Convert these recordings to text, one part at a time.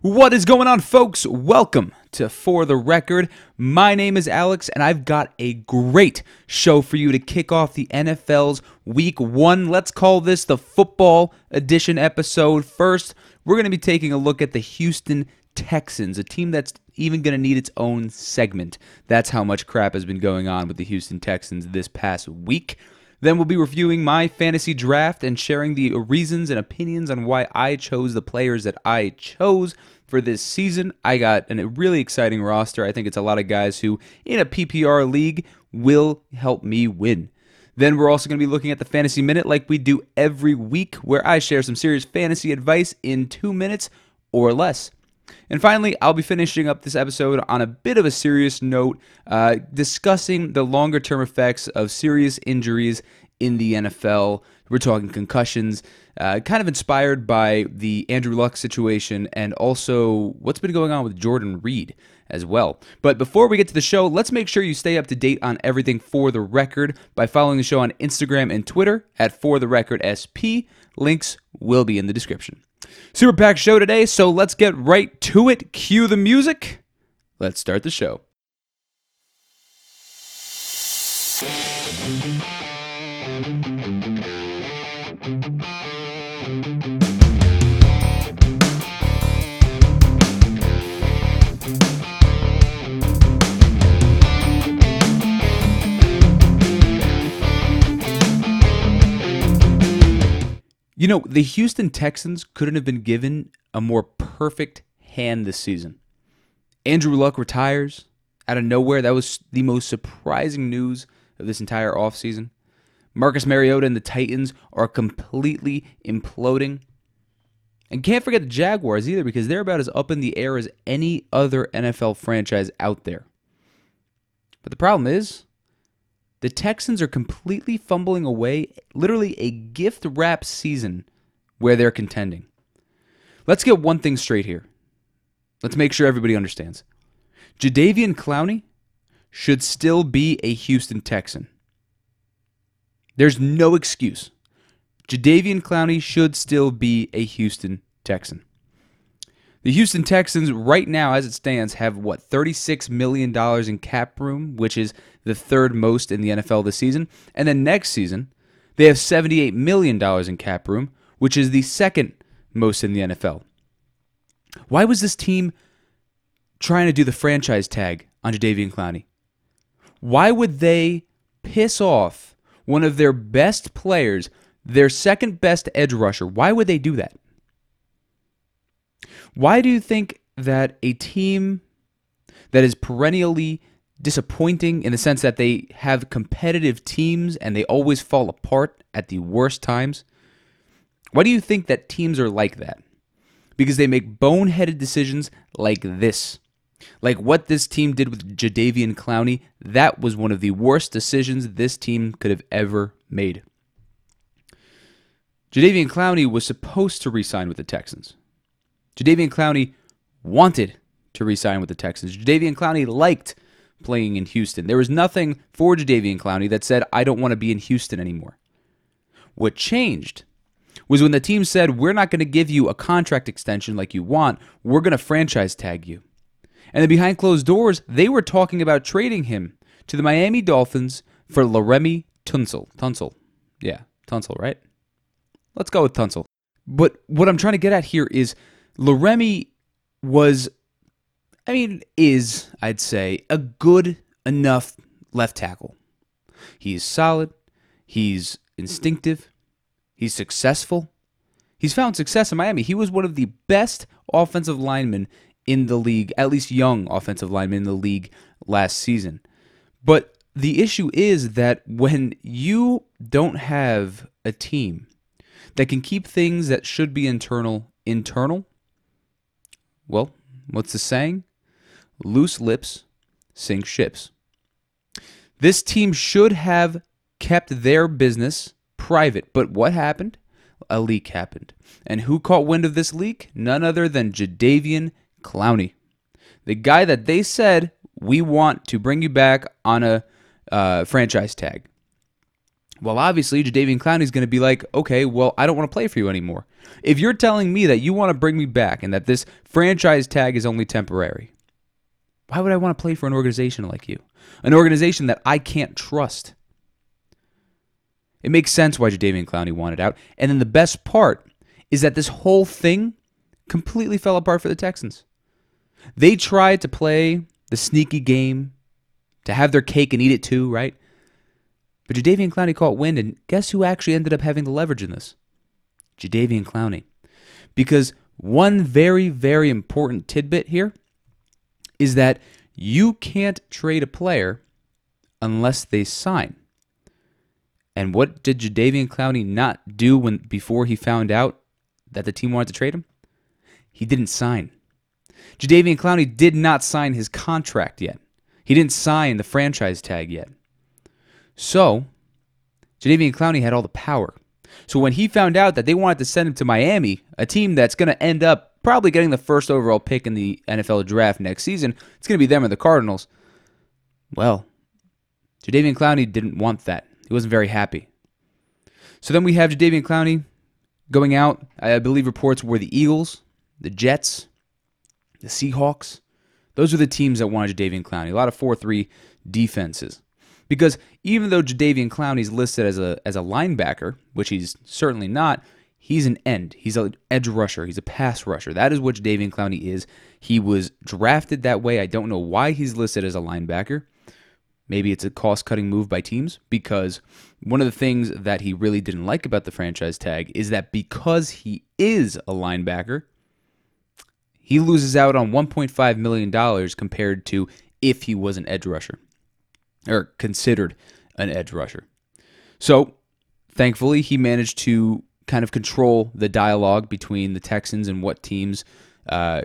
What is going on, folks? Welcome to For the Record. My name is Alex, and I've got a great show for you to kick off the NFL's Week One. Let's call this the Football Edition episode. First, we're going to be taking a look at the Houston Texans, a team that's even going to need its own segment. That's how much crap has been going on with the Houston Texans this past week. Then we'll be reviewing my fantasy draft and sharing the reasons and opinions on why I chose the players that I chose for this season. I got a really exciting roster. I think it's a lot of guys who, in a PPR league, will help me win. Then we're also going to be looking at the Fantasy Minute like we do every week, where I share some serious fantasy advice in two minutes or less. And finally, I'll be finishing up this episode on a bit of a serious note, uh, discussing the longer term effects of serious injuries in the NFL. We're talking concussions, uh, kind of inspired by the Andrew Luck situation and also what's been going on with Jordan Reed as well. But before we get to the show, let's make sure you stay up to date on everything for the record by following the show on Instagram and Twitter at For the Record SP. Links will be in the description. Super packed show today, so let's get right to it. Cue the music. Let's start the show. You know, the Houston Texans couldn't have been given a more perfect hand this season. Andrew Luck retires out of nowhere. That was the most surprising news of this entire offseason. Marcus Mariota and the Titans are completely imploding. And can't forget the Jaguars either because they're about as up in the air as any other NFL franchise out there. But the problem is, the Texans are completely fumbling away literally a gift wrap season where they're contending. Let's get one thing straight here. Let's make sure everybody understands. Jadeveon Clowney should still be a Houston Texan. There's no excuse. Jadeveon Clowney should still be a Houston Texan. The Houston Texans, right now, as it stands, have what, $36 million in cap room, which is the third most in the NFL this season. And then next season, they have $78 million in cap room, which is the second most in the NFL. Why was this team trying to do the franchise tag on Jadeveon Clowney? Why would they piss off one of their best players, their second best edge rusher? Why would they do that? Why do you think that a team that is perennially disappointing in the sense that they have competitive teams and they always fall apart at the worst times? Why do you think that teams are like that? Because they make boneheaded decisions like this. Like what this team did with Jadeveon Clowney, that was one of the worst decisions this team could have ever made. Jadeveon Clowney was supposed to re-sign with the Texans. Jadeveon Clowney wanted to re-sign with the Texans. Jadeveon Clowney liked playing in Houston. There was nothing for Jadeveon Clowney that said, I don't want to be in Houston anymore. What changed was when the team said, We're not going to give you a contract extension like you want, we're going to franchise tag you. And then behind closed doors, they were talking about trading him to the Miami Dolphins for Laremy Tunsil. Tunsil. Yeah, Tunsil, right? Let's go with Tunsil. But what I'm trying to get at here is Laremy was, I mean, is, I'd say, a good enough left tackle. He's solid. He's instinctive. He's successful. He's found success in Miami. He was one of the best offensive linemen in the league, at least young offensive linemen in the league last season. But the issue is that when you don't have a team that can keep things that should be internal internal, well, what's the saying? Loose lips sink ships. This team should have kept their business private, but what happened? A leak happened. And who caught wind of this leak? None other than Jadeveon Clowney. The guy that they said, we want to bring you back on a uh, franchise tag. Well, obviously, Jadeveon Clowney is going to be like, okay, well, I don't want to play for you anymore. If you're telling me that you want to bring me back and that this franchise tag is only temporary, why would I want to play for an organization like you? An organization that I can't trust. It makes sense why Jadeveon Clowney wanted out. And then the best part is that this whole thing completely fell apart for the Texans. They tried to play the sneaky game, to have their cake and eat it too, right? But Jadeveon Clowney caught wind, and guess who actually ended up having the leverage in this? Jadeveon Clowney. Because one very, very important tidbit here is that you can't trade a player unless they sign. And what did Jadeveon Clowney not do when before he found out that the team wanted to trade him? He didn't sign. Jadeveon Clowney did not sign his contract yet. He didn't sign the franchise tag yet. So, Jadeveon Clowney had all the power. So when he found out that they wanted to send him to Miami, a team that's going to end up probably getting the first overall pick in the NFL draft next season, it's going to be them or the Cardinals. Well, Jadeveon Clowney didn't want that. He wasn't very happy. So then we have Jadeveon Clowney going out. I believe reports were the Eagles, the Jets, the Seahawks. Those are the teams that wanted Jadeveon Clowney. A lot of 4 3 defenses. Because even though Jadeveon Clowney is listed as a as a linebacker, which he's certainly not, he's an end. He's an edge rusher. He's a pass rusher. That is what Jadeveon Clowney is. He was drafted that way. I don't know why he's listed as a linebacker. Maybe it's a cost cutting move by teams because one of the things that he really didn't like about the franchise tag is that because he is a linebacker, he loses out on $1.5 million compared to if he was an edge rusher or considered an edge rusher. So, thankfully, he managed to kind of control the dialogue between the Texans and what teams uh,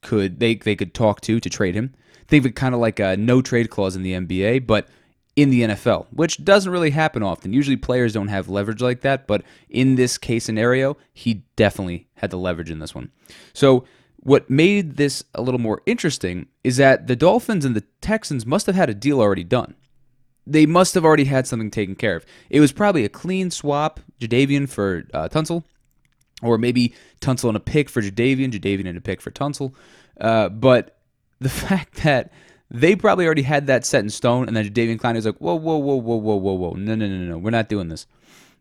could they they could talk to to trade him. Think of it kind of like a no trade clause in the NBA, but in the NFL, which doesn't really happen often. Usually players don't have leverage like that, but in this case scenario, he definitely had the leverage in this one. So what made this a little more interesting is that the Dolphins and the Texans must have had a deal already done they must have already had something taken care of. It was probably a clean swap, Jadeveon for uh, Tunsil, or maybe Tunsil and a pick for Jadeveon, Jadeveon and a pick for Tunsil. Uh, but the fact that they probably already had that set in stone, and then Jadeveon Clowney was like, whoa, whoa, whoa, whoa, whoa, whoa, whoa, no, no, no, no, we're not doing this.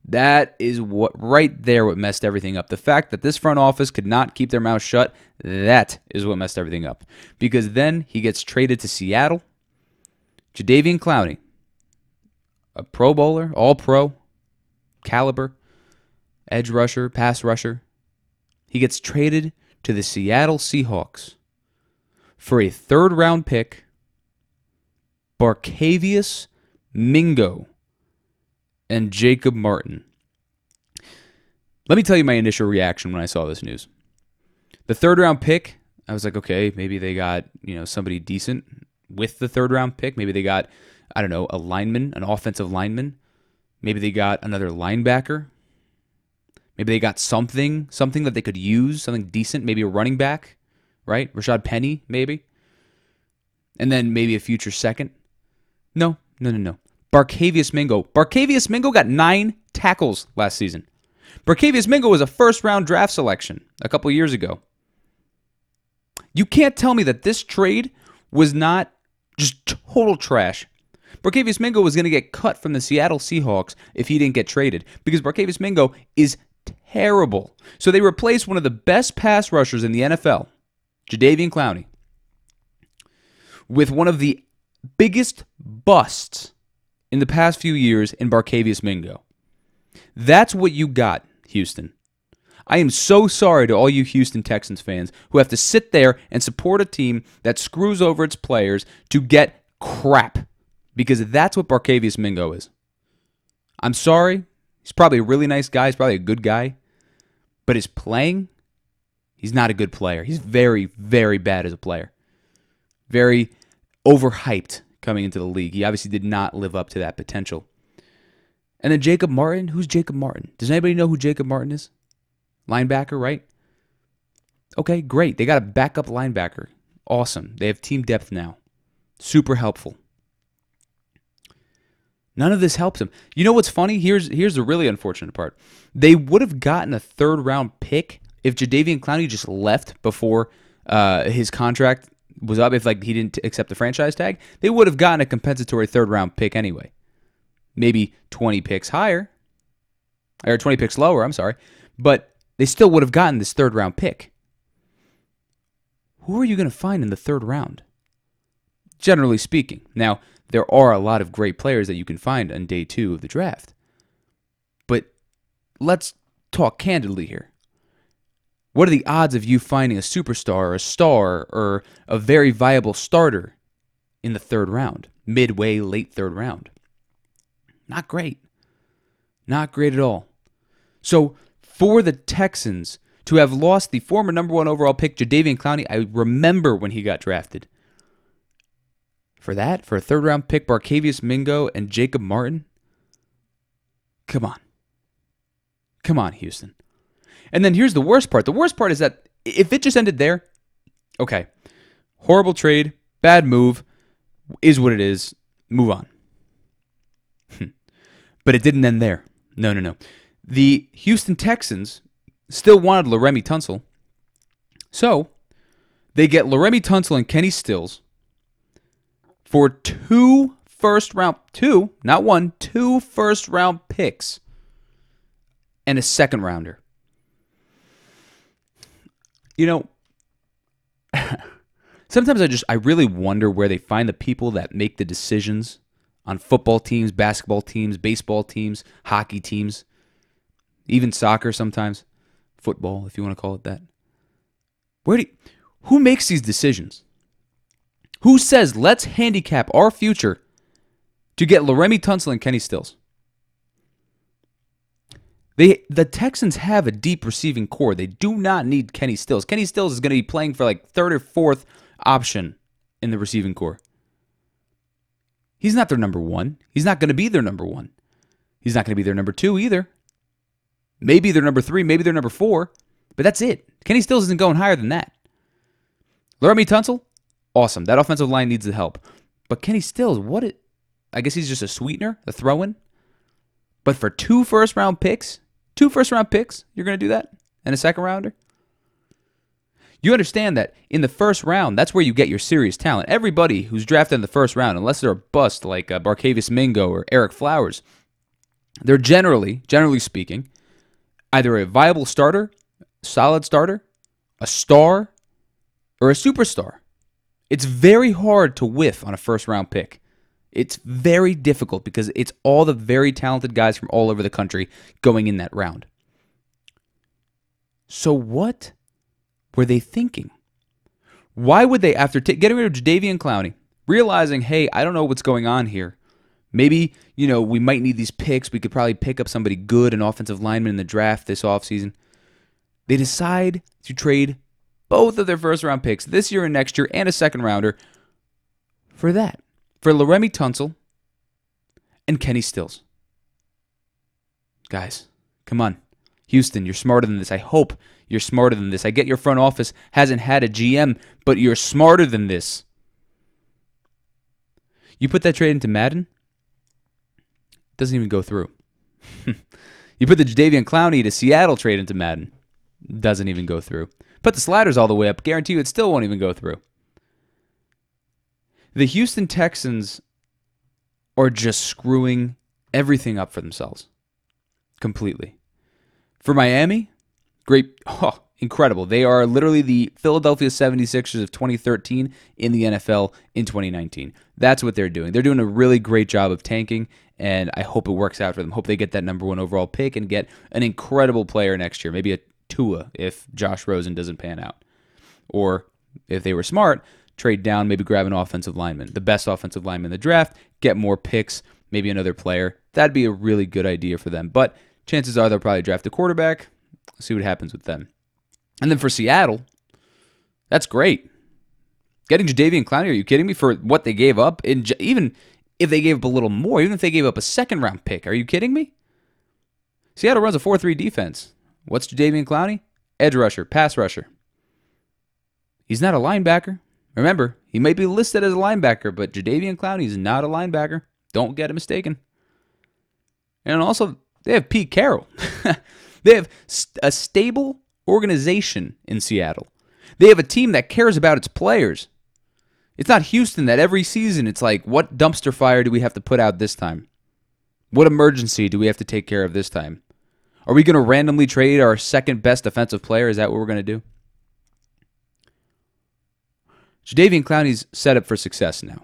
That is what right there what messed everything up. The fact that this front office could not keep their mouth shut, that is what messed everything up. Because then he gets traded to Seattle. Jadeveon Clowney, a Pro Bowler, All Pro, caliber, edge rusher, pass rusher. He gets traded to the Seattle Seahawks for a third round pick, Barkevious Mingo, and Jacob Martin. Let me tell you my initial reaction when I saw this news. The third round pick, I was like, okay, maybe they got, you know, somebody decent with the third round pick. Maybe they got I don't know, a lineman, an offensive lineman. Maybe they got another linebacker. Maybe they got something, something that they could use, something decent, maybe a running back, right? Rashad Penny, maybe. And then maybe a future second. No, no, no, no. Barkevious Mingo. Barkevious Mingo got nine tackles last season. Barkevious Mingo was a first round draft selection a couple years ago. You can't tell me that this trade was not just total trash Barkevious Mingo was going to get cut from the Seattle Seahawks if he didn't get traded because Barkevious Mingo is terrible. So they replaced one of the best pass rushers in the NFL, Jadeveon Clowney, with one of the biggest busts in the past few years in Barkevious Mingo. That's what you got, Houston. I am so sorry to all you Houston Texans fans who have to sit there and support a team that screws over its players to get crap because that's what Barkevious Mingo is. I'm sorry. He's probably a really nice guy. He's probably a good guy. But his playing, he's not a good player. He's very, very bad as a player. Very overhyped coming into the league. He obviously did not live up to that potential. And then Jacob Martin. Who's Jacob Martin? Does anybody know who Jacob Martin is? Linebacker, right? Okay, great. They got a backup linebacker. Awesome. They have team depth now. Super helpful. None of this helps him. You know what's funny? Here's here's the really unfortunate part. They would have gotten a third round pick if Jadeveon Clowney just left before uh, his contract was up. If like he didn't accept the franchise tag, they would have gotten a compensatory third round pick anyway. Maybe 20 picks higher, or 20 picks lower. I'm sorry, but they still would have gotten this third round pick. Who are you going to find in the third round? Generally speaking. Now, there are a lot of great players that you can find on day two of the draft. But let's talk candidly here. What are the odds of you finding a superstar or a star or a very viable starter in the third round, midway, late third round? Not great. Not great at all. So, for the Texans to have lost the former number one overall pick, Jadeveon Clowney, I remember when he got drafted. For that, for a third round pick, Barkevious Mingo and Jacob Martin? Come on. Come on, Houston. And then here's the worst part. The worst part is that if it just ended there, okay, horrible trade, bad move, is what it is. Move on. Hmm. but it didn't end there. No, no, no. The Houston Texans still wanted Laremy Tunsil. So they get Laremy Tunsil and Kenny Stills for two first round, two, not one, two first round picks and a second rounder. You know, sometimes I just, I really wonder where they find the people that make the decisions on football teams, basketball teams, baseball teams, hockey teams, even soccer sometimes, football, if you want to call it that. Where do you, who makes these decisions? Who says let's handicap our future to get Laremy Tunsil and Kenny Stills? They the Texans have a deep receiving corps. They do not need Kenny Stills. Kenny Stills is going to be playing for like third or fourth option in the receiving corps. He's not their number one. He's not going to be their number one. He's not going to be their number two either. Maybe they're number three, maybe they're number four, but that's it. Kenny Stills isn't going higher than that. Laremy Tunsil, awesome. That offensive line needs the help. But Kenny Stills, what it I guess he's just a sweetener, a throw-in. But for two first round picks, two first round picks, you're going to do that? And a second rounder? You understand that in the first round, that's where you get your serious talent. Everybody who's drafted in the first round, unless they're a bust like uh, Barkevious Mingo or Ereck Flowers, they're generally, generally speaking, either a viable starter, solid starter, a star, or a superstar. It's very hard to whiff on a first round pick. It's very difficult because it's all the very talented guys from all over the country going in that round. So, what were they thinking? Why would they, after t- getting rid of Jadeveon Clowney, realizing, hey, I don't know what's going on here, maybe, you know, we might need these picks. We could probably pick up somebody good, an offensive lineman in the draft this offseason. They decide to trade both of their first round picks this year and next year and a second rounder for that. For Laremy Tunsil and Kenny Stills. Guys, come on. Houston, you're smarter than this. I hope you're smarter than this. I get your front office hasn't had a GM, but you're smarter than this. You put that trade into Madden, doesn't even go through. you put the Jadeveon Clowney to Seattle trade into Madden, doesn't even go through. Put the sliders all the way up. Guarantee you it still won't even go through. The Houston Texans are just screwing everything up for themselves completely. For Miami, great, oh, incredible. They are literally the Philadelphia 76ers of 2013 in the NFL in 2019. That's what they're doing. They're doing a really great job of tanking, and I hope it works out for them. Hope they get that number one overall pick and get an incredible player next year, maybe a Tua if Josh Rosen doesn't pan out. Or if they were smart, trade down, maybe grab an offensive lineman, the best offensive lineman in the draft, get more picks, maybe another player. That'd be a really good idea for them. But chances are they'll probably draft a quarterback. See what happens with them. And then for Seattle, that's great. Getting Jadeveon Clowney, are you kidding me? For what they gave up, even if they gave up a little more, even if they gave up a second round pick, are you kidding me? Seattle runs a 4 3 defense. What's Jadeveon Clowney? Edge rusher, pass rusher. He's not a linebacker. Remember, he might be listed as a linebacker, but Jadeveon Clowney is not a linebacker. Don't get it mistaken. And also, they have Pete Carroll. they have a stable organization in Seattle. They have a team that cares about its players. It's not Houston that every season it's like, what dumpster fire do we have to put out this time? What emergency do we have to take care of this time? Are we going to randomly trade our second best defensive player? Is that what we're going to do? Jadeveon Clowney's set up for success now.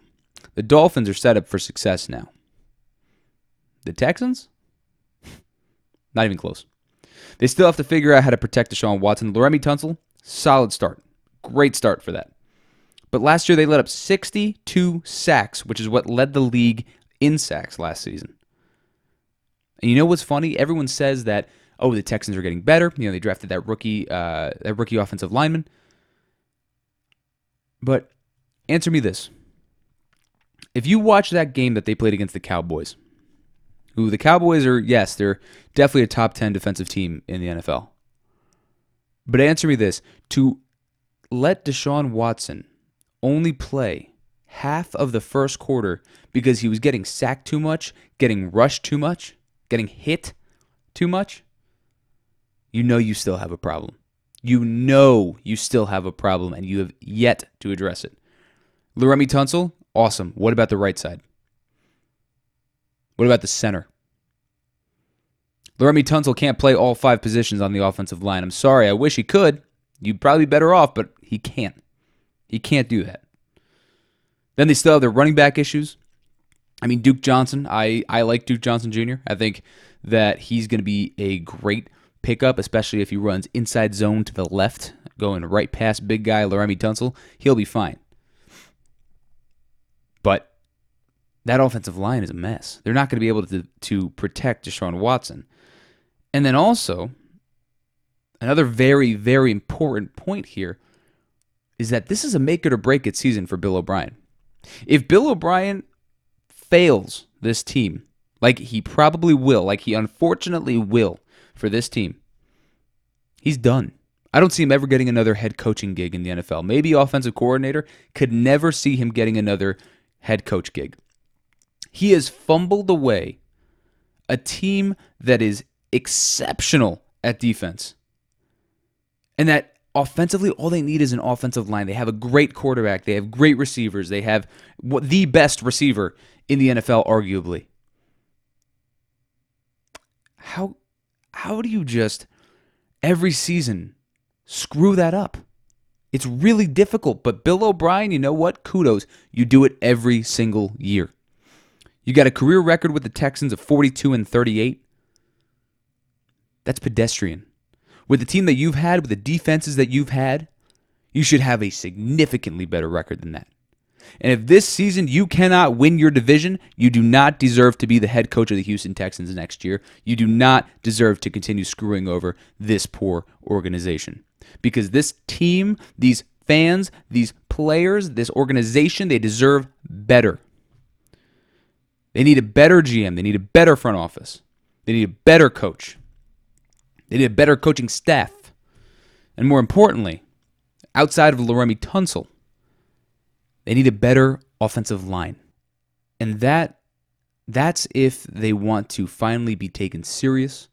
The Dolphins are set up for success now. The Texans? Not even close. They still have to figure out how to protect Deshaun Watson. Laremy Tunsil, solid start. Great start for that. But last year they let up 62 sacks, which is what led the league in sacks last season. And you know what's funny? Everyone says that oh the Texans are getting better. You know they drafted that rookie uh, that rookie offensive lineman. But answer me this: If you watch that game that they played against the Cowboys, who the Cowboys are yes they're definitely a top ten defensive team in the NFL. But answer me this: to let Deshaun Watson only play half of the first quarter because he was getting sacked too much, getting rushed too much, getting hit too much, you know you still have a problem. You know you still have a problem and you have yet to address it. Laremy Tunsil, awesome. What about the right side? What about the center? Laremy Tunsil can't play all five positions on the offensive line. I'm sorry. I wish he could. You'd probably be better off, but he can't. He can't do that. Then they still have their running back issues. I mean, Duke Johnson, I, I like Duke Johnson Jr. I think that he's going to be a great pickup, especially if he runs inside zone to the left, going right past big guy Laremy Tunsil. He'll be fine. But that offensive line is a mess. They're not going to be able to, to protect Deshaun Watson. And then also, another very, very important point here is that this is a make it or break it season for Bill O'Brien. If Bill O'Brien fails this team, like he probably will, like he unfortunately will for this team, he's done. I don't see him ever getting another head coaching gig in the NFL. Maybe offensive coordinator, could never see him getting another head coach gig. He has fumbled away a team that is exceptional at defense. And that offensively, all they need is an offensive line. They have a great quarterback. They have great receivers. They have the best receiver in the NFL, arguably. How how do you just every season screw that up? It's really difficult, but Bill O'Brien, you know what? Kudos. You do it every single year. You got a career record with the Texans of 42 and 38. That's pedestrian. With the team that you've had, with the defenses that you've had, you should have a significantly better record than that. And if this season you cannot win your division, you do not deserve to be the head coach of the Houston Texans next year. You do not deserve to continue screwing over this poor organization. Because this team, these fans, these players, this organization, they deserve better. They need a better GM. They need a better front office. They need a better coach. They need a better coaching staff. And more importantly, outside of Laremy Tunsil, they need a better offensive line. And that that's if they want to finally be taken serious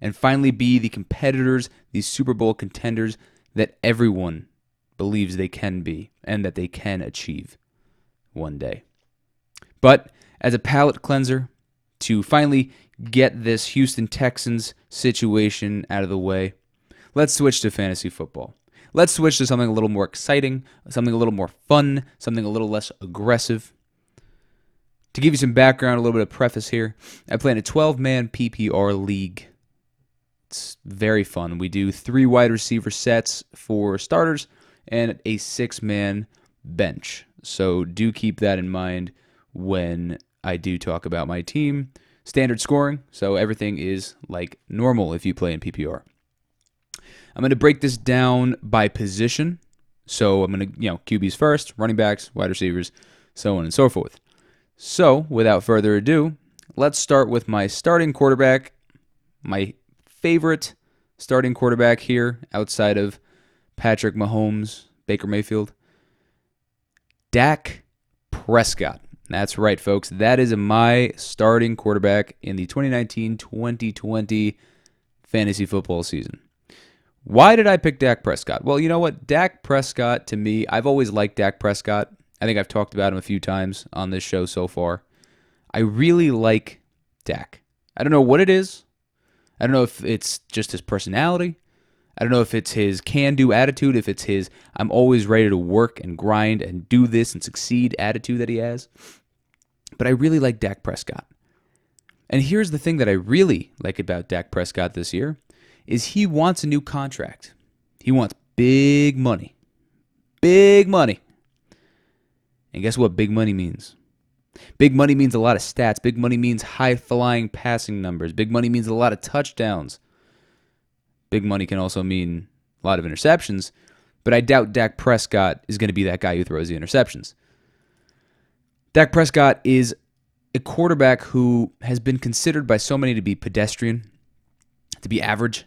and finally be the competitors, these Super Bowl contenders that everyone believes they can be and that they can achieve one day. But as a palate cleanser, to finally get this Houston Texans situation out of the way, let's switch to fantasy football. Let's switch to something a little more exciting, something a little more fun, something a little less aggressive. To give you some background, a little bit of preface here, I play in a 12 man PPR league. It's very fun. We do three wide receiver sets for starters and a six man bench. So do keep that in mind when I do talk about my team. Standard scoring, so everything is like normal if you play in PPR. I'm going to break this down by position. So I'm going to, you know, QBs first, running backs, wide receivers, so on and so forth. So without further ado, let's start with my starting quarterback, my favorite starting quarterback here outside of Patrick Mahomes, Baker Mayfield, Dak Prescott. That's right, folks. That is my starting quarterback in the 2019 2020 fantasy football season. Why did I pick Dak Prescott? Well, you know what? Dak Prescott, to me, I've always liked Dak Prescott. I think I've talked about him a few times on this show so far. I really like Dak. I don't know what it is. I don't know if it's just his personality. I don't know if it's his can do attitude, if it's his I'm always ready to work and grind and do this and succeed attitude that he has. But I really like Dak Prescott. And here's the thing that I really like about Dak Prescott this year is he wants a new contract. He wants big money. Big money. And guess what big money means? Big money means a lot of stats. Big money means high flying passing numbers. Big money means a lot of touchdowns. Big money can also mean a lot of interceptions, but I doubt Dak Prescott is going to be that guy who throws the interceptions. Dak Prescott is a quarterback who has been considered by so many to be pedestrian, to be average,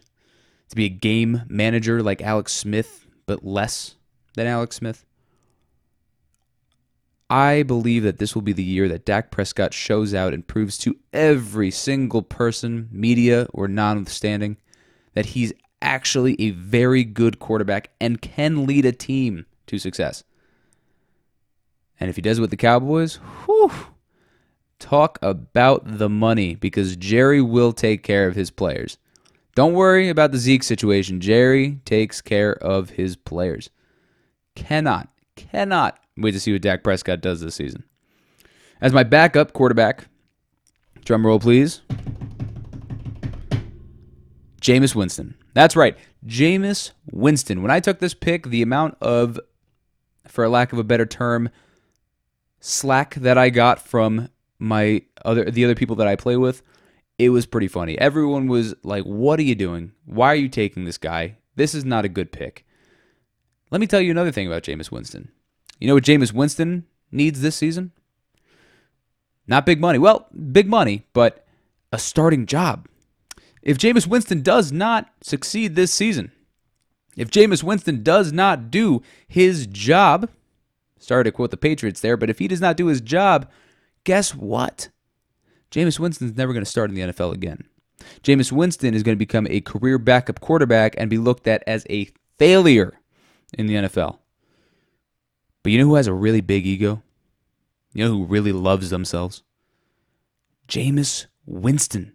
to be a game manager like Alex Smith, but less than Alex Smith. I believe that this will be the year that Dak Prescott shows out and proves to every single person, media or notwithstanding, that he's actually a very good quarterback and can lead a team to success. And if he does it with the Cowboys, whew, talk about the money because Jerry will take care of his players. Don't worry about the Zeke situation. Jerry takes care of his players. Cannot, cannot Wait to see what Dak Prescott does this season. As my backup quarterback, drum roll please. Jameis Winston. That's right, Jameis Winston. When I took this pick, the amount of, for lack of a better term, slack that I got from my other the other people that I play with, it was pretty funny. Everyone was like, "What are you doing? Why are you taking this guy? This is not a good pick." Let me tell you another thing about Jameis Winston. You know what Jameis Winston needs this season? Not big money. Well, big money, but a starting job. If Jameis Winston does not succeed this season, if Jameis Winston does not do his job, sorry to quote the Patriots there, but if he does not do his job, guess what? Jameis Winston's never going to start in the NFL again. Jameis Winston is going to become a career backup quarterback and be looked at as a failure in the NFL. But you know who has a really big ego? You know who really loves themselves? Jameis Winston.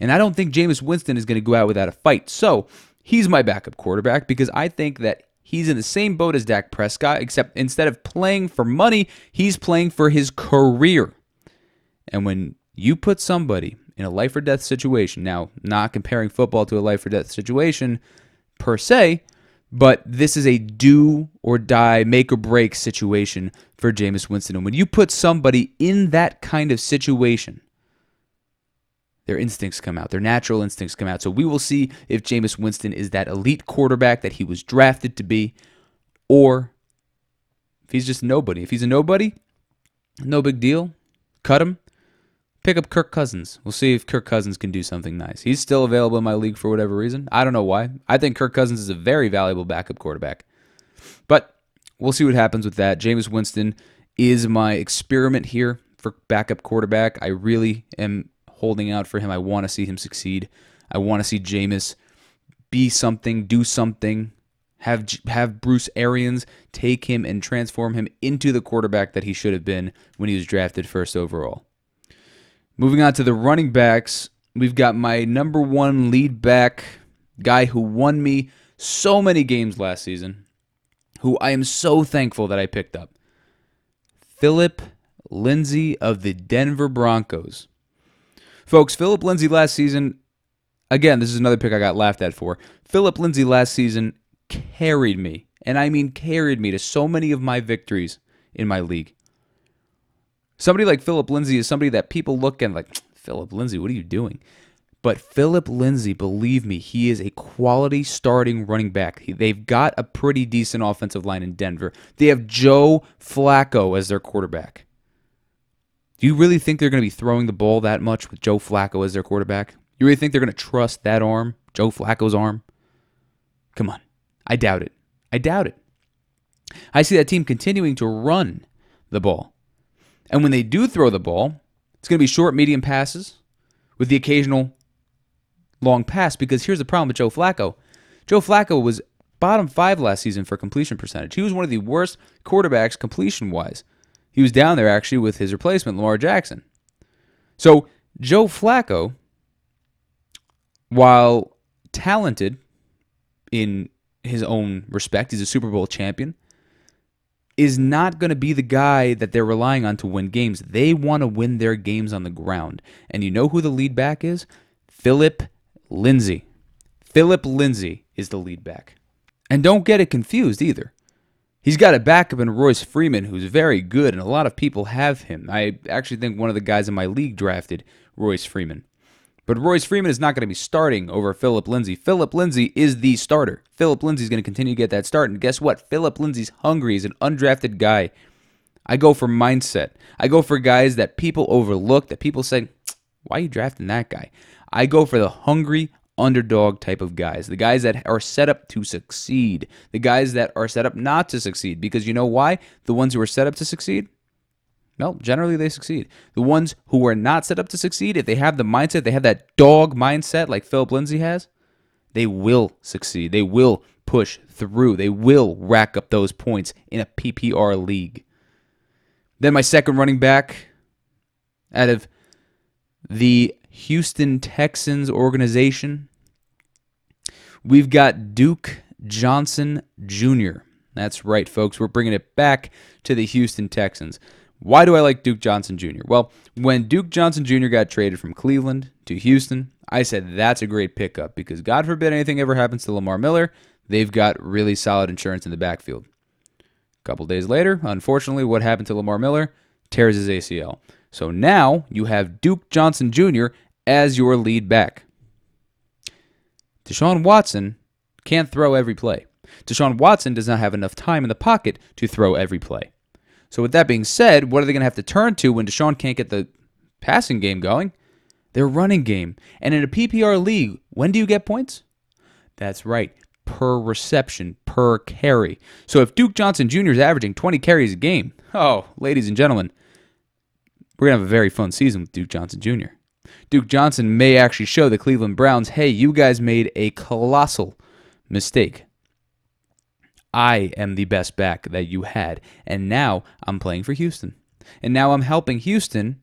And I don't think Jameis Winston is going to go out without a fight. So he's my backup quarterback because I think that he's in the same boat as Dak Prescott, except instead of playing for money, he's playing for his career. And when you put somebody in a life or death situation, now, not comparing football to a life or death situation per se, but this is a do or die, make or break situation for Jameis Winston. And when you put somebody in that kind of situation, their instincts come out, their natural instincts come out. So we will see if Jameis Winston is that elite quarterback that he was drafted to be, or if he's just nobody. If he's a nobody, no big deal. Cut him pick up Kirk Cousins. We'll see if Kirk Cousins can do something nice. He's still available in my league for whatever reason. I don't know why. I think Kirk Cousins is a very valuable backup quarterback. But we'll see what happens with that. Jameis Winston is my experiment here for backup quarterback. I really am holding out for him. I want to see him succeed. I want to see Jameis be something, do something, have have Bruce Arians take him and transform him into the quarterback that he should have been when he was drafted first overall. Moving on to the running backs, we've got my number one lead back guy who won me so many games last season, who I am so thankful that I picked up. Phillip Lindsay of the Denver Broncos. Folks, Phillip Lindsay last season, again, this is another pick I got laughed at for. Phillip Lindsay last season carried me, and I mean carried me to so many of my victories in my league. Somebody like Phillip Lindsay is somebody that people look and like, Phillip Lindsay, what are you doing? But Phillip Lindsay, believe me, he is a quality starting running back. They've got a pretty decent offensive line in Denver. They have Joe Flacco as their quarterback. Do you really think they're going to be throwing the ball that much with Joe Flacco as their quarterback? You really think they're going to trust that arm, Joe Flacco's arm? Come on. I doubt it. I doubt it. I see that team continuing to run the ball. And when they do throw the ball, it's going to be short, medium passes with the occasional long pass because here's the problem with Joe Flacco. Joe Flacco was bottom five last season for completion percentage. He was one of the worst quarterbacks completion wise. He was down there actually with his replacement, Lamar Jackson. So Joe Flacco, while talented in his own respect, he's a Super Bowl champion, is not going to be the guy that they're relying on to win games. They want to win their games on the ground. And you know who the lead back is? Phillip Lindsay. Phillip Lindsay is the lead back. And don't get it confused either. He's got a backup in Royce Freeman, who's very good, and a lot of people have him. I actually think one of the guys in my league drafted Royce Freeman. But Royce Freeman is not going to be starting over Phillip Lindsay. Phillip Lindsay is the starter. Phillip Lindsay is going to continue to get that start. And guess what? Phillip Lindsay's hungry. He's an undrafted guy. I go for mindset. I go for guys that people overlook, that people say, why are you drafting that guy? I go for the hungry underdog type of guys, the guys that are set up to succeed, the guys that are set up not to succeed. Because you know why? The ones who are set up to succeed, well, generally they succeed. The ones who are not set up to succeed, if they have the mindset, they have that dog mindset like Phillip Lindsay has, they will succeed. They will push through. They will rack up those points in a PPR league. Then my second running back out of the Houston Texans organization, we've got Duke Johnson Jr. That's right, folks. We're bringing it back to the Houston Texans. Why do I like Duke Johnson Jr.? Well, when Duke Johnson Jr. got traded from Cleveland to Houston, I said that's a great pickup because God forbid anything ever happens to Lamar Miller, they've got really solid insurance in the backfield. A couple days later, unfortunately, what happened to Lamar Miller? Tears his ACL. So now you have Duke Johnson Jr. as your lead back. Deshaun Watson can't throw every play. Deshaun Watson does not have enough time in the pocket to throw every play. So, with that being said, what are they going to have to turn to when Deshaun can't get the passing game going? Their running game. And in a PPR league, when do you get points? That's right, per reception, per carry. So, if Duke Johnson Jr. is averaging 20 carries a game, oh, ladies and gentlemen, we're going to have a very fun season with Duke Johnson Jr. Duke Johnson may actually show the Cleveland Browns hey, you guys made a colossal mistake. I am the best back that you had. And now I'm playing for Houston. And now I'm helping Houston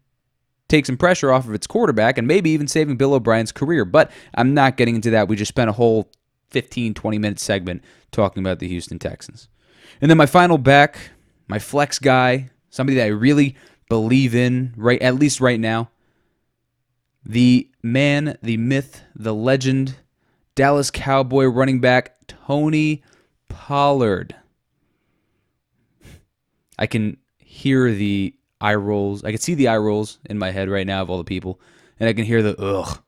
take some pressure off of its quarterback and maybe even saving Bill O'Brien's career. But I'm not getting into that. We just spent a whole 15, 20 minute segment talking about the Houston Texans. And then my final back, my flex guy, somebody that I really believe in, right at least right now. The man, the myth, the legend, Dallas Cowboy running back Tony Pollard. I can hear the eye rolls. I can see the eye rolls in my head right now of all the people, and I can hear the ugh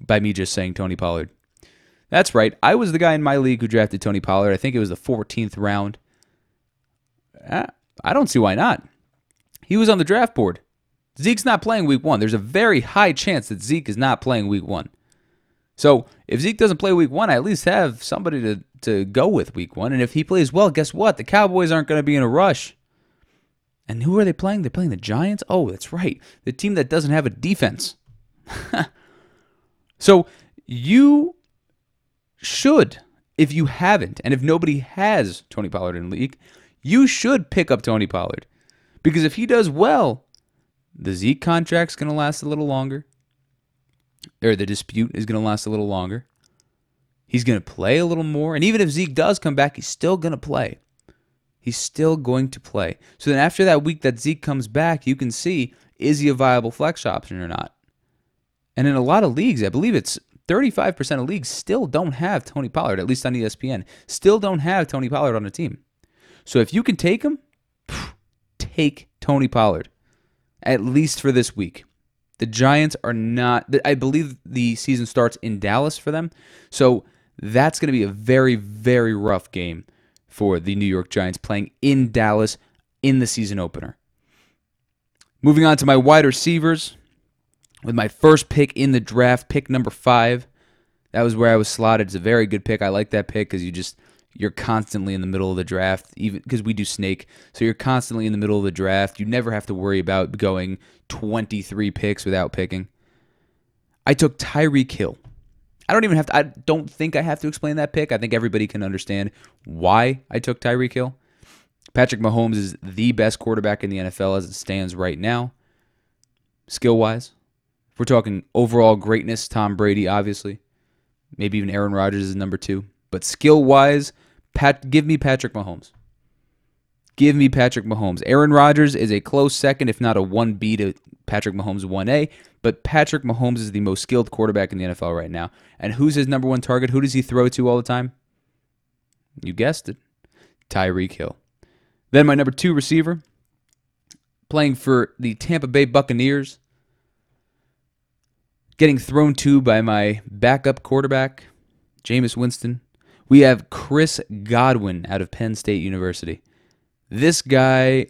by me just saying Tony Pollard. That's right. I was the guy in my league who drafted Tony Pollard. I think it was the 14th round. I don't see why not. He was on the draft board. Zeke's not playing week one. There's a very high chance that Zeke is not playing week one. So if Zeke doesn't play week one, I at least have somebody to, to go with week one. And if he plays well, guess what? The Cowboys aren't going to be in a rush. And who are they playing? They're playing the Giants? Oh, that's right. The team that doesn't have a defense. so you should, if you haven't, and if nobody has Tony Pollard in league, you should pick up Tony Pollard. Because if he does well, the Zeke contract's going to last a little longer or the dispute is going to last a little longer. He's going to play a little more. And even if Zeke does come back, he's still going to play. He's still going to play. So then after that week that Zeke comes back, you can see is he a viable flex option or not? And in a lot of leagues, I believe it's 35% of leagues still don't have Tony Pollard, at least on ESPN, still don't have Tony Pollard on the team. So if you can take him, take Tony Pollard, at least for this week. The Giants are not. I believe the season starts in Dallas for them, so that's going to be a very, very rough game for the New York Giants playing in Dallas in the season opener. Moving on to my wide receivers, with my first pick in the draft, pick number five. That was where I was slotted. It's a very good pick. I like that pick because you just you're constantly in the middle of the draft, even because we do snake. So you're constantly in the middle of the draft. You never have to worry about going 23 picks without picking. I took Tyreek Hill. I don't even have to, I don't think I have to explain that pick. I think everybody can understand why I took Tyreek Hill. Patrick Mahomes is the best quarterback in the NFL as it stands right now, skill wise. We're talking overall greatness, Tom Brady, obviously. Maybe even Aaron Rodgers is number two. But skill wise, Pat, give me Patrick Mahomes. Give me Patrick Mahomes. Aaron Rodgers is a close second, if not a 1B to Patrick Mahomes 1A. But Patrick Mahomes is the most skilled quarterback in the NFL right now. And who's his number one target? Who does he throw to all the time? You guessed it Tyreek Hill. Then my number two receiver, playing for the Tampa Bay Buccaneers, getting thrown to by my backup quarterback, Jameis Winston. We have Chris Godwin out of Penn State University. This guy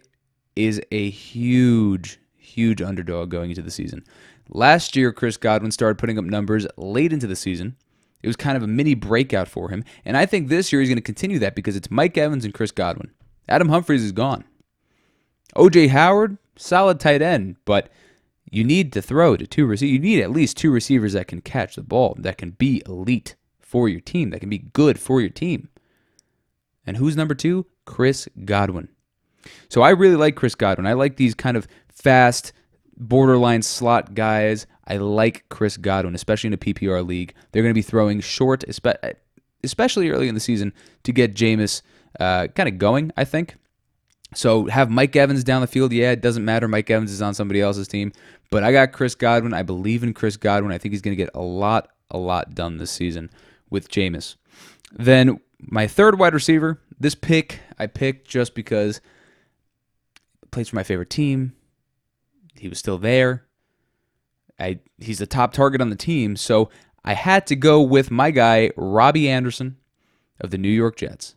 is a huge, huge underdog going into the season. Last year, Chris Godwin started putting up numbers late into the season. It was kind of a mini breakout for him. And I think this year he's going to continue that because it's Mike Evans and Chris Godwin. Adam Humphries is gone. OJ Howard, solid tight end, but you need to throw to two receivers. You need at least two receivers that can catch the ball, that can be elite for your team, that can be good for your team. And who's number two? Chris Godwin. So I really like Chris Godwin. I like these kind of fast, borderline slot guys. I like Chris Godwin, especially in a PPR league. They're going to be throwing short, especially early in the season, to get Jameis uh, kind of going, I think. So have Mike Evans down the field. Yeah, it doesn't matter. Mike Evans is on somebody else's team. But I got Chris Godwin. I believe in Chris Godwin. I think he's going to get a lot, a lot done this season with Jameis. Then my third wide receiver, this pick I picked just because plays for my favorite team. He was still there. I he's the top target on the team, so I had to go with my guy Robbie Anderson of the New York Jets.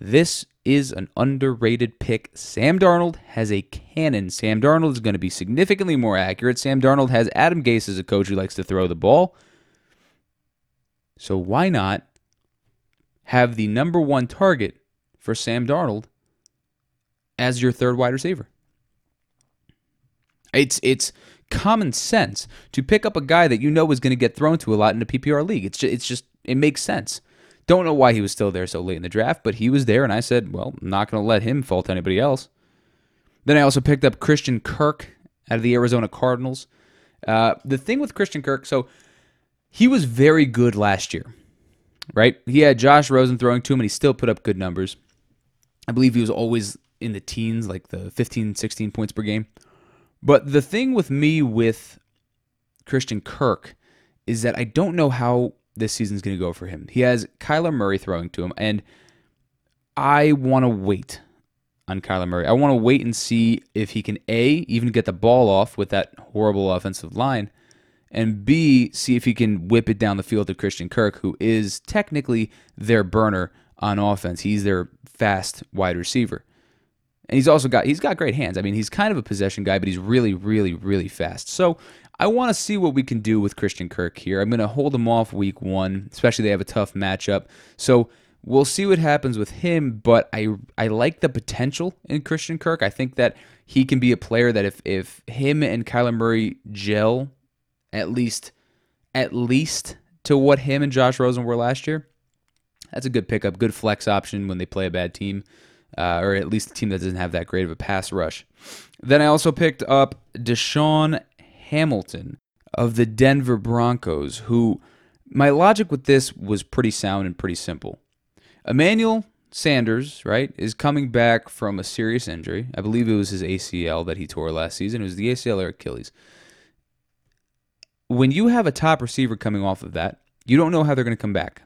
This is an underrated pick. Sam Darnold has a cannon. Sam Darnold is going to be significantly more accurate. Sam Darnold has Adam Gase as a coach who likes to throw the ball. So why not have the number one target for Sam Darnold as your third wide receiver? It's it's common sense to pick up a guy that you know is going to get thrown to a lot in a PPR league. It's just, it's just it makes sense. Don't know why he was still there so late in the draft, but he was there, and I said, well, I'm not going to let him fall to anybody else. Then I also picked up Christian Kirk out of the Arizona Cardinals. Uh, the thing with Christian Kirk, so he was very good last year, right? He had Josh Rosen throwing to him, and he still put up good numbers. I believe he was always in the teens, like the 15, 16 points per game. But the thing with me with Christian Kirk is that I don't know how this season's going to go for him. He has Kyler Murray throwing to him, and I want to wait on Kyler Murray. I want to wait and see if he can A, even get the ball off with that horrible offensive line, and B, see if he can whip it down the field to Christian Kirk, who is technically their burner on offense. He's their fast wide receiver. And he's also got he's got great hands. I mean, he's kind of a possession guy, but he's really, really, really fast. So I want to see what we can do with Christian Kirk here. I'm going to hold him off week one, especially they have a tough matchup. So we'll see what happens with him, but I I like the potential in Christian Kirk. I think that he can be a player that if if him and Kyler Murray gel at least at least to what him and Josh Rosen were last year, that's a good pickup, good flex option when they play a bad team. Uh, or at least a team that doesn't have that great of a pass rush. Then I also picked up DaeSean Hamilton of the Denver Broncos, who my logic with this was pretty sound and pretty simple. Emmanuel Sanders, right, is coming back from a serious injury. I believe it was his ACL that he tore last season. It was the ACL or Achilles. When you have a top receiver coming off of that, you don't know how they're going to come back.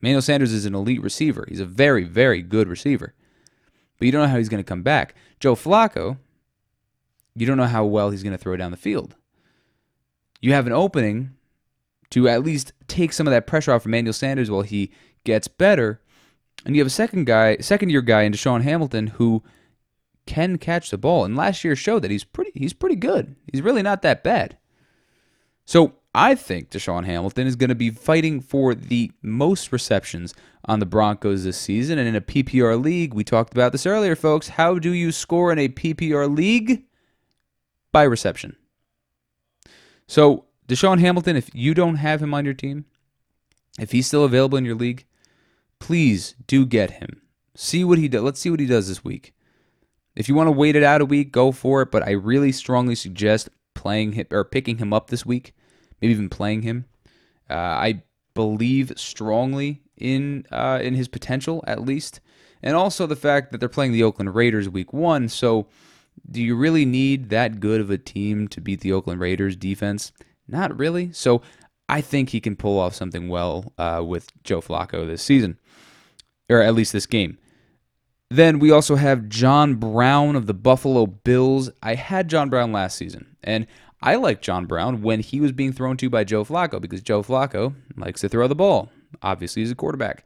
Emmanuel Sanders is an elite receiver. He's a very, very good receiver. But you don't know how he's going to come back. Joe Flacco, you don't know how well he's going to throw down the field. You have an opening to at least take some of that pressure off Emmanuel Sanders while he gets better. And you have a second guy, second year guy in DaeSean Hamilton who can catch the ball. And last year showed that he's pretty he's pretty good. He's really not that bad. So I think DaeSean Hamilton is going to be fighting for the most receptions on the Broncos this season. And in a PPR league, we talked about this earlier, folks. How do you score in a PPR league? By reception. So, DaeSean Hamilton, if you don't have him on your team, if he's still available in your league, please do get him. See what he does. Let's see what he does this week. If you want to wait it out a week, go for it. But I really strongly suggest playing him or picking him up this week, maybe even playing him. Uh, I believe strongly in uh, in his potential at least, and also the fact that they're playing the Oakland Raiders week one. So, do you really need that good of a team to beat the Oakland Raiders defense? Not really. So, I think he can pull off something well uh, with Joe Flacco this season, or at least this game. Then we also have John Brown of the Buffalo Bills. I had John Brown last season, and I liked John Brown when he was being thrown to by Joe Flacco because Joe Flacco likes to throw the ball. Obviously, he's a quarterback.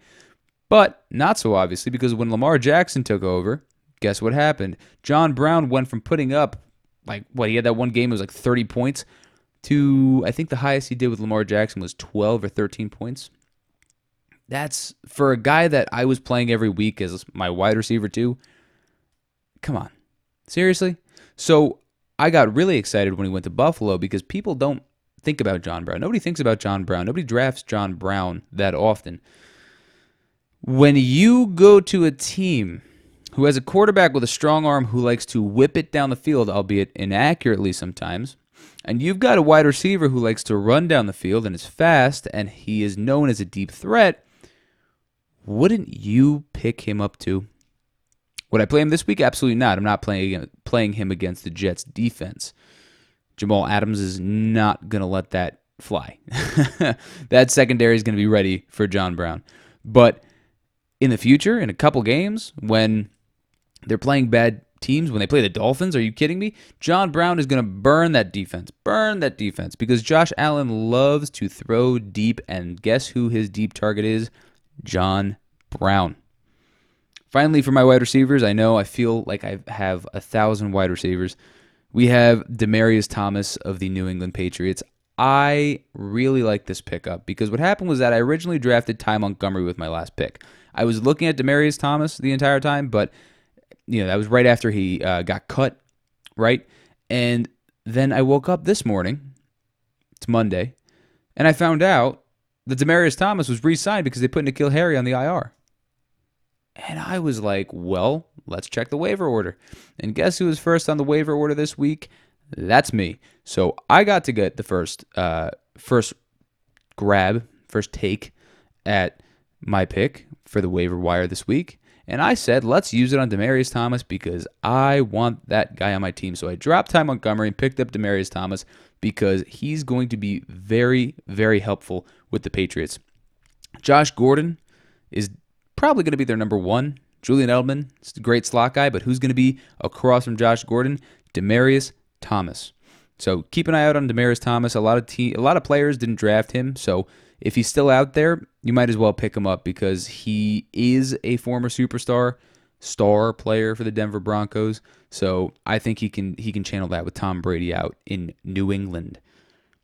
But not so obviously because when Lamar Jackson took over, guess what happened? John Brown went from putting up, like, what, he had that one game, it was like 30 points, to I think the highest he did with Lamar Jackson was 12 or 13 points. That's for a guy that I was playing every week as my wide receiver too. Come on. Seriously? So I got really excited when he went to Buffalo because people don't think about John Brown. Nobody thinks about John Brown. Nobody drafts John Brown that often. When you go to a team who has a quarterback with a strong arm who likes to whip it down the field, albeit inaccurately sometimes, and you've got a wide receiver who likes to run down the field and is fast and he is known as a deep threat, wouldn't you pick him up too? Would I play him this week? Absolutely not. I'm not playing playing him against the Jets defense. Jamal Adams is not going to let that fly. that secondary is going to be ready for John Brown. But in the future, in a couple games, when they're playing bad teams, when they play the Dolphins, are you kidding me? John Brown is going to burn that defense. Burn that defense because Josh Allen loves to throw deep. And guess who his deep target is? John Brown. Finally, for my wide receivers, I know I feel like I have a thousand wide receivers. We have Demaryius Thomas of the New England Patriots. I really like this pickup because what happened was that I originally drafted Ty Montgomery with my last pick. I was looking at Demaryius Thomas the entire time, but you know that was right after he uh, got cut, right? And then I woke up this morning. It's Monday, and I found out that Demaryius Thomas was re-signed because they put N'Keal Harry on the IR. And I was like, well, let's check the waiver order. And guess who was first on the waiver order this week? That's me. So I got to get the first uh, first grab, first take at my pick for the waiver wire this week. And I said, let's use it on Demaryius Thomas because I want that guy on my team. So I dropped Ty Montgomery and picked up Demaryius Thomas because he's going to be very, very helpful with the Patriots. Josh Gordon is probably going to be their number one. Julian Edelman a great slot guy, but who's going to be across from Josh Gordon? Demaryius Thomas. So keep an eye out on Demaryius Thomas. A lot of te- a lot of players didn't draft him, so if he's still out there, you might as well pick him up because he is a former superstar, star player for the Denver Broncos. So I think he can he can channel that with Tom Brady out in New England.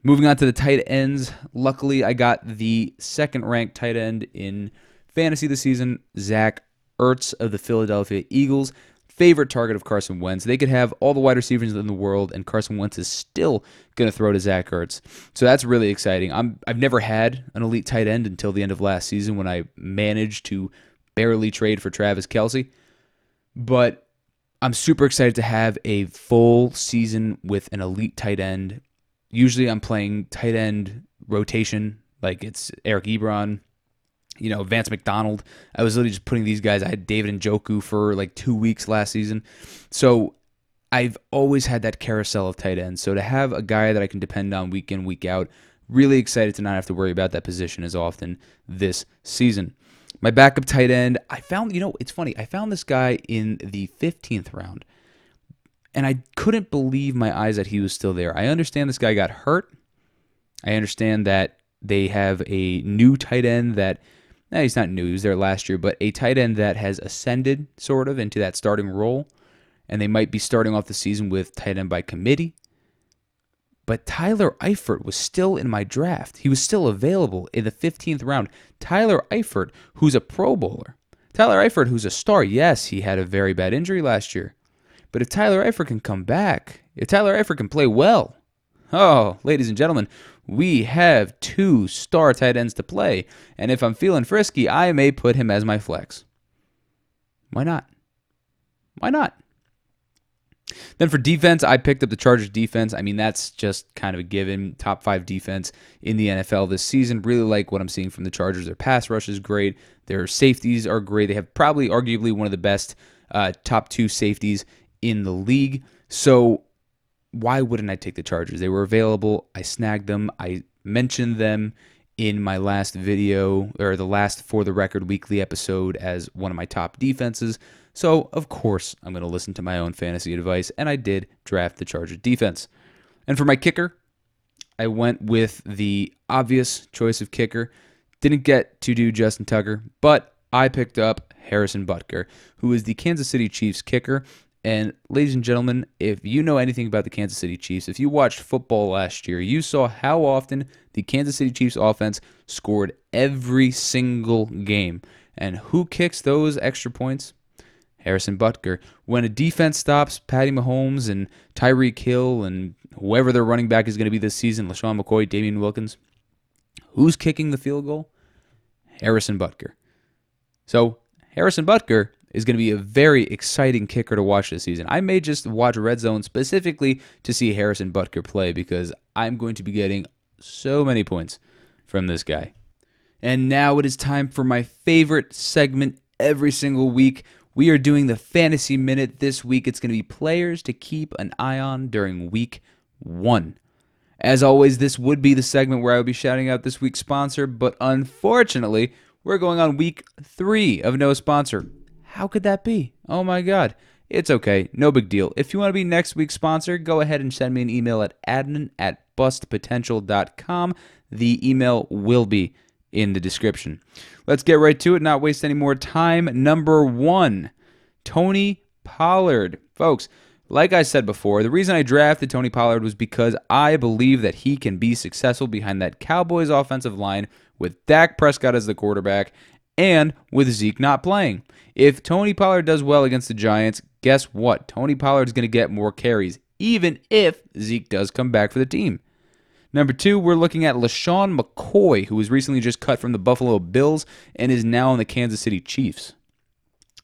Moving on to the tight ends. Luckily, I got the second ranked tight end in fantasy this season, Zach Ertz of the Philadelphia Eagles. Favorite target of Carson Wentz. They could have all the wide receivers in the world, and Carson Wentz is still going to throw to Zach Ertz. So that's really exciting. I'm, I've never had an elite tight end until the end of last season when I managed to barely trade for Travis Kelce. But I'm super excited to have a full season with an elite tight end. Usually I'm playing tight end rotation, like it's Eric Ebron, you know, Vance McDonald. I was literally just putting these guys. I had David Njoku for like two weeks last season. So I've always had that carousel of tight ends. So to have a guy that I can depend on week in, week out, really excited to not have to worry about that position as often this season. My backup tight end, I found, you know, it's funny. I found this guy in the 15th round, and I couldn't believe my eyes that he was still there. I understand this guy got hurt. I understand that they have a new tight end that no, he's not new. He was there last year, but a tight end that has ascended sort of into that starting role, and they might be starting off the season with tight end by committee. But Tyler Eifert was still in my draft. He was still available in the 15th round. Tyler Eifert, who's a Pro Bowler. Tyler Eifert, who's a star. Yes, he had a very bad injury last year. But if Tyler Eifert can come back, if Tyler Eifert can play well, oh, ladies and gentlemen, we have two star tight ends to play. And if I'm feeling frisky, I may put him as my flex. Why not? Why not? Then for defense, I picked up the Chargers defense. I mean, that's just kind of a given. Top five defense in the NFL this season. Really like what I'm seeing from the Chargers. Their pass rush is great. Their safeties are great. They have probably, arguably, one of the best uh, top two safeties in the league. So why wouldn't I take the Chargers? They were available. I snagged them. I mentioned them in my last video or the last for the record weekly episode as one of my top defenses. So, of course, I'm going to listen to my own fantasy advice, and I did draft the Chargers defense. And for my kicker, I went with the obvious choice of kicker. Didn't get to do Justin Tucker, but I picked up Harrison Butker, who is the Kansas City Chiefs kicker. And ladies and gentlemen, if you know anything about the Kansas City Chiefs, if you watched football last year, you saw how often the Kansas City Chiefs offense scored every single game. And who kicks those extra points? Harrison Butker. When a defense stops Patty Mahomes and Tyreek Hill and whoever their running back is going to be this season, LeSean McCoy, Damien Williams, who's kicking the field goal? Harrison Butker. So Harrison Butker is going to be a very exciting kicker to watch this season. I may just watch Red Zone specifically to see Harrison Butker play because I'm going to be getting so many points from this guy. And now it is time for my favorite segment every single week. We are doing the Fantasy Minute this week. It's going to be players to keep an eye on during week one. As always, this would be the segment where I would be shouting out this week's sponsor, but unfortunately, we're going on week three of no sponsor. How could that be? Oh my God. It's okay. No big deal. If you want to be next week's sponsor, go ahead and send me an email at admin at bustpotential.com. The email will be in the description. Let's get right to it, not waste any more time. Number one, Tony Pollard. Folks, like I said before, the reason I drafted Tony Pollard was because I believe that he can be successful behind that Cowboys offensive line with Dak Prescott as the quarterback and with Zeke not playing. If Tony Pollard does well against the Giants, guess what? Tony Pollard's going to get more carries, even if Zeke does come back for the team. Number two, we're looking at LeSean McCoy, who was recently just cut from the Buffalo Bills and is now on the Kansas City Chiefs.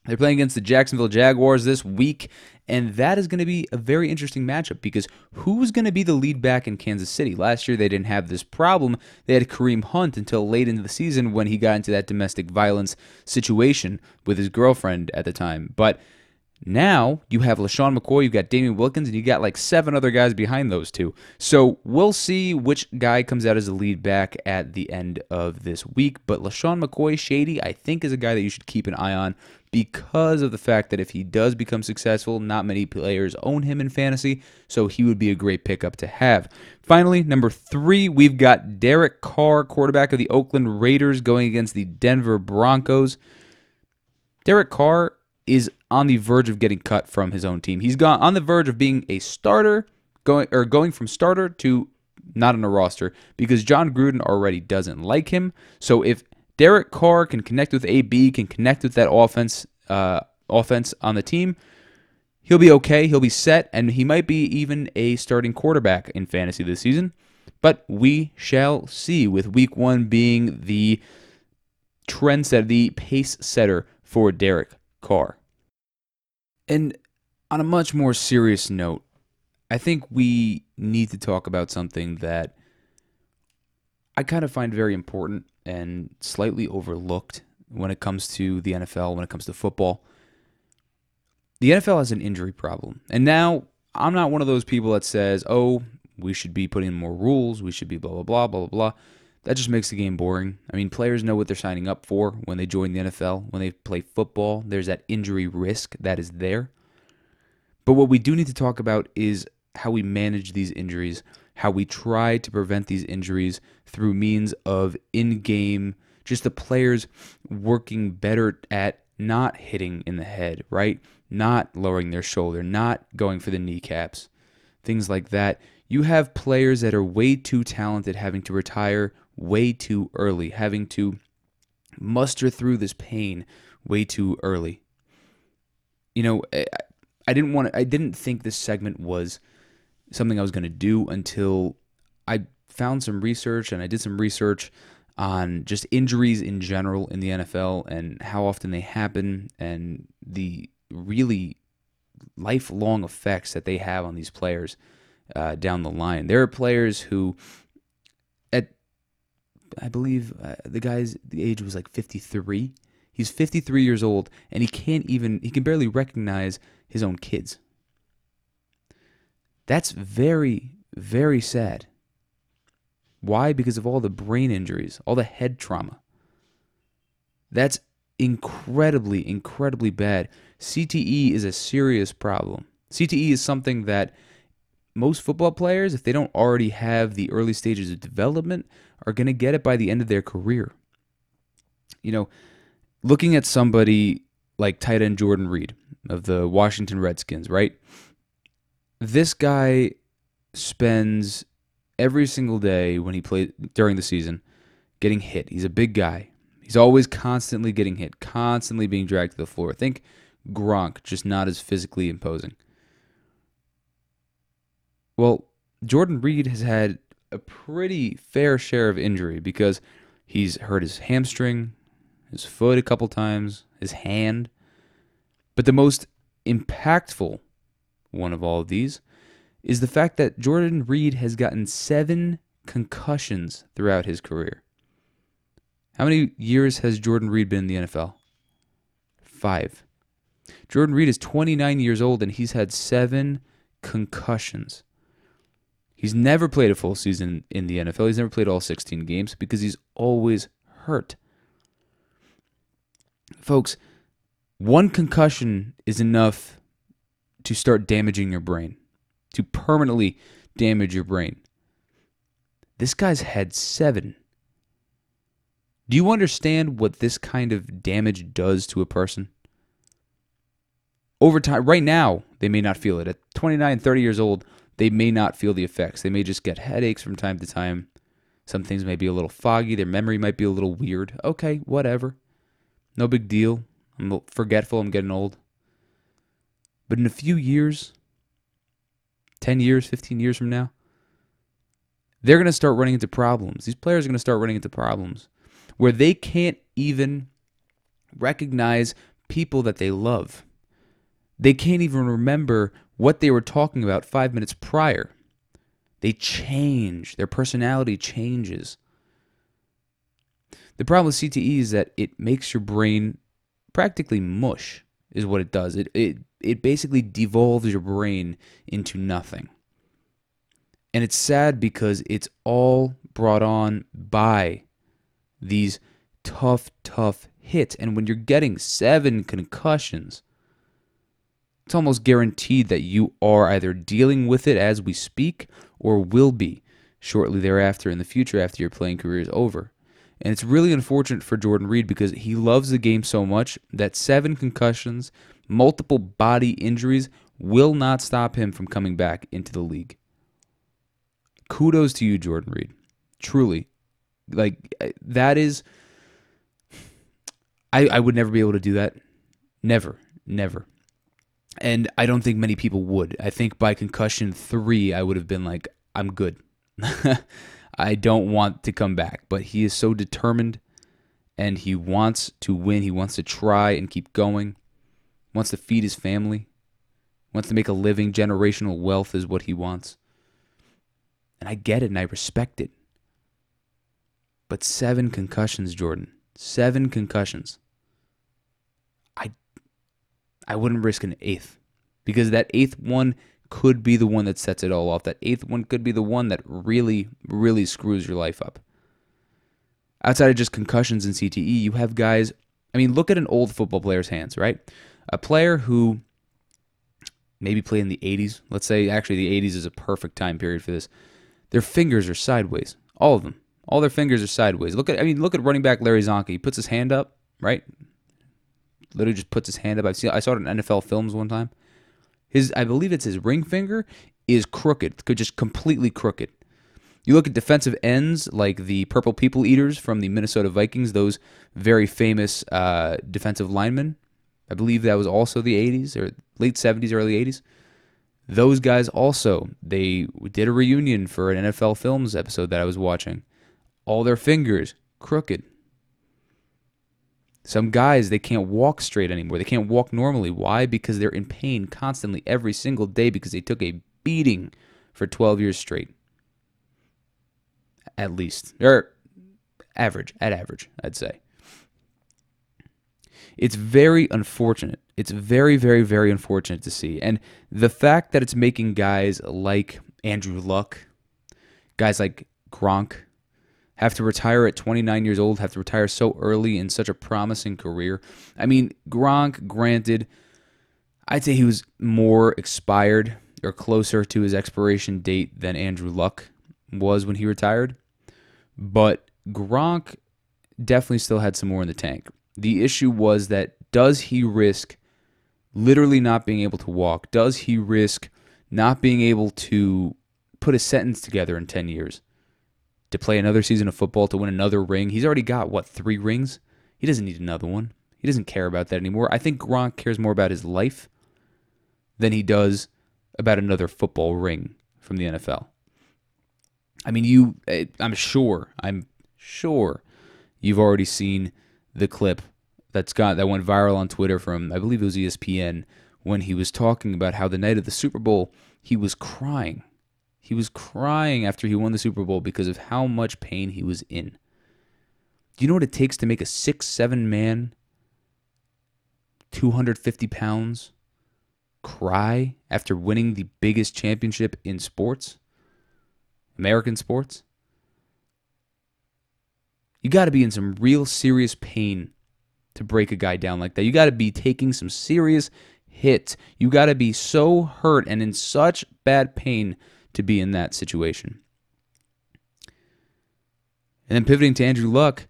They're playing against the Jacksonville Jaguars this week, and that is going to be a very interesting matchup because who's going to be the lead back in Kansas City? Last year they didn't have this problem. They had Kareem Hunt until late into the season when he got into that domestic violence situation with his girlfriend at the time. But now you have LeSean McCoy, you've got Damien Williams, and you got like seven other guys behind those two. So we'll see which guy comes out as the lead back at the end of this week. But LeSean McCoy, Shady, I think is a guy that you should keep an eye on because of the fact that if he does become successful, not many players own him in fantasy, so he would be a great pickup to have. Finally, number three, we've got Derek Carr, quarterback of the Oakland Raiders, going against the Denver Broncos. Derek Carr is on the verge of getting cut from his own team. He's gone on the verge of being a starter, going or going from starter to not on a roster because Jon Gruden already doesn't like him. So if Derek Carr can connect with AB, can connect with that offense, uh, offense on the team, he'll be okay. He'll be set, and he might be even a starting quarterback in fantasy this season. But we shall see. With Week One being the trendsetter, the pace setter for Derek Carr. And on a much more serious note, I think we need to talk about something that I kind of find very important and slightly overlooked when it comes to the NFL, when it comes to football. The NFL has an injury problem. And now I'm not one of those people that says, oh, we should be putting in more rules, we should be blah, blah, blah, blah, blah. That just makes the game boring. I mean, players know what they're signing up for when they join the NFL. When they play football, there's that injury risk that is there. But what we do need to talk about is how we manage these injuries, how we try to prevent these injuries through means of in game, just the players working better at not hitting in the head, right? Not lowering their shoulder, not going for the kneecaps, things like that. You have players that are way too talented having to retire way too early, having to muster through this pain way too early. You know, I, I didn't want to, I didn't think this segment was something I was going to do until I found some research and I did some research on just injuries in general in the NFL and how often they happen and the really lifelong effects that they have on these players uh, down the line. There are players who, I believe uh, the guy's the age was like 53. He's 53 years old and he can't even he can barely recognize his own kids. That's very very sad. Why? Because of all the brain injuries, all the head trauma. That's incredibly, incredibly bad. CTE is a serious problem. CTE is something that most football players, if they don't already have the early stages of development, are going to get it by the end of their career. You know, looking at somebody like tight end Jordan Reed of the Washington Redskins, right? This guy spends every single day when he played during the season getting hit. He's a big guy. He's always constantly getting hit, constantly being dragged to the floor. Think Gronk, just not as physically imposing. Well, Jordan Reed has had a pretty fair share of injury because he's hurt his hamstring, his foot a couple times, his hand. But the most impactful one of all of these is the fact that Jordan Reed has gotten seven concussions throughout his career. How many years has Jordan Reed been in the NFL? Five. Jordan Reed is 29 years old and he's had seven concussions. He's never played a full season in the NFL. He's never played all 16 games because he's always hurt. Folks, one concussion is enough to start damaging your brain to permanently damage your brain. This guy's had seven. Do you understand what this kind of damage does to a person? Over time, right now, they may not feel it. At 29, 30 years old, they may not feel the effects. They may just get headaches from time to time. Some things may be a little foggy. Their memory might be a little weird. Okay, whatever. No big deal. I'm forgetful. I'm getting old. But in a few years, 10 years, 15 years from now, they're going to start running into problems. These players are going to start running into problems where they can't even recognize people that they love. They can't even remember what they were talking about five minutes prior. They change, their personality changes. The problem with CTE is that it makes your brain practically mush, is what it does. It, it it basically devolves your brain into nothing. And it's sad because it's all brought on by these tough, tough hits. And when you're getting seven concussions, it's almost guaranteed that you are either dealing with it as we speak or will be shortly thereafter in the future after your playing career is over. And it's really unfortunate for Jordan Reed because he loves the game so much that seven concussions multiple body injuries will not stop him from coming back into the league. Kudos to you, Jordan Reed. Truly. Like, uh, that is. I, I would never be able to do that. Never. Never. And I don't think many people would. I think by concussion three, I would have been like, I'm good. I don't want to come back. But he is so determined and he wants to win. He wants to try and keep going wants to feed his family, wants to make a living. Generational wealth is what he wants. And I get it and I respect it. But seven concussions, Jordan. Seven concussions. I wouldn't risk an eighth. Because that eighth one could be the one that sets it all off. That eighth one could be the one that really, really screws your life up. Outside of just concussions and CTE, you have guys. I mean, look at an old football player's hands, right? a player who maybe played in the 80s, let's say actually the 80s is a perfect time period for this. Their fingers are sideways, all of them. All their fingers are sideways. Look at I mean look at running back Larry Csonka. He puts his hand up, right? Literally just puts his hand up. I've seen I saw it in NFL films one time. His I believe it's his ring finger is crooked, just completely crooked. You look at defensive ends like the Purple People Eaters from the Minnesota Vikings, those very famous uh, defensive linemen. I believe that was also the 80s or late 70s, early 80s. Those guys also, they did a reunion for an NFL Films episode that I was watching. All their fingers crooked. Some guys, they can't walk straight anymore. They can't walk normally. Why? Because they're in pain constantly every single day because they took a beating for 12 years straight. At least. Or average, at average, I'd say. It's very unfortunate. It's very, very, very unfortunate to see. And the fact that it's making guys like Andrew Luck, guys like Gronk, have to retire at 29 years old, have to retire so early in such a promising career. I mean, Gronk, granted, I'd say he was more expired or closer to his expiration date than Andrew Luck was when he retired. But Gronk definitely still had some more in the tank. The issue was that does he risk literally not being able to walk? Does he risk not being able to put a sentence together in 10 years? To play another season of football, to win another ring? He's already got, what, three rings? He doesn't need another one. He doesn't care about that anymore. I think Gronk cares more about his life than he does about another football ring from the NFL. I mean, you, eh, I'm sure, I'm sure you've already seen the clip that's got that went viral on Twitter from I believe it was ESPN when he was talking about how the night of the Super Bowl he was crying. He was crying after he won the Super Bowl because of how much pain he was in. Do you know what it takes to make a six seven man, two hundred fifty pounds, cry after winning the biggest championship in sports? American sports? You got to be in some real serious pain to break a guy down like that. You got to be taking some serious hits. You got to be so hurt and in such bad pain to be in that situation. And then pivoting to Andrew Luck,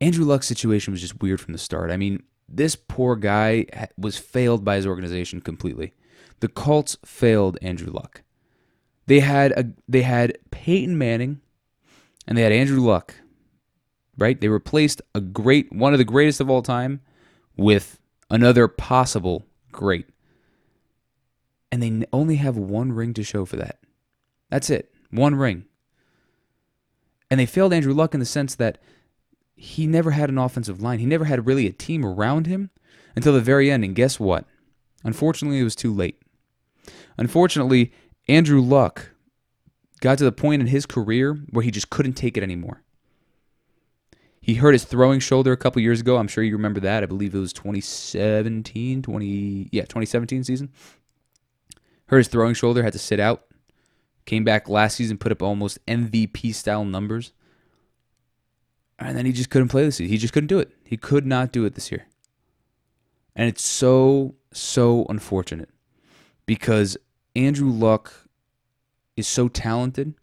Andrew Luck's situation was just weird from the start. I mean, this poor guy was failed by his organization completely. The Colts failed Andrew Luck. They had a they had Peyton Manning and they had Andrew Luck. Right? They replaced a great one of the greatest of all time with another possible great. And they only have one ring to show for that. That's it. One ring. And they failed Andrew Luck in the sense that he never had an offensive line. He never had really a team around him until the very end. And guess what? Unfortunately, it was too late. Unfortunately, Andrew Luck got to the point in his career where he just couldn't take it anymore. He hurt his throwing shoulder a couple years ago. I'm sure you remember that. I believe it was 2017, 20 yeah, 2017 season. Hurt his throwing shoulder, had to sit out. Came back last season, put up almost MVP style numbers. And then he just couldn't play this season. He just couldn't do it. He could not do it this year. And it's so, so unfortunate because Andrew Luck is so talented.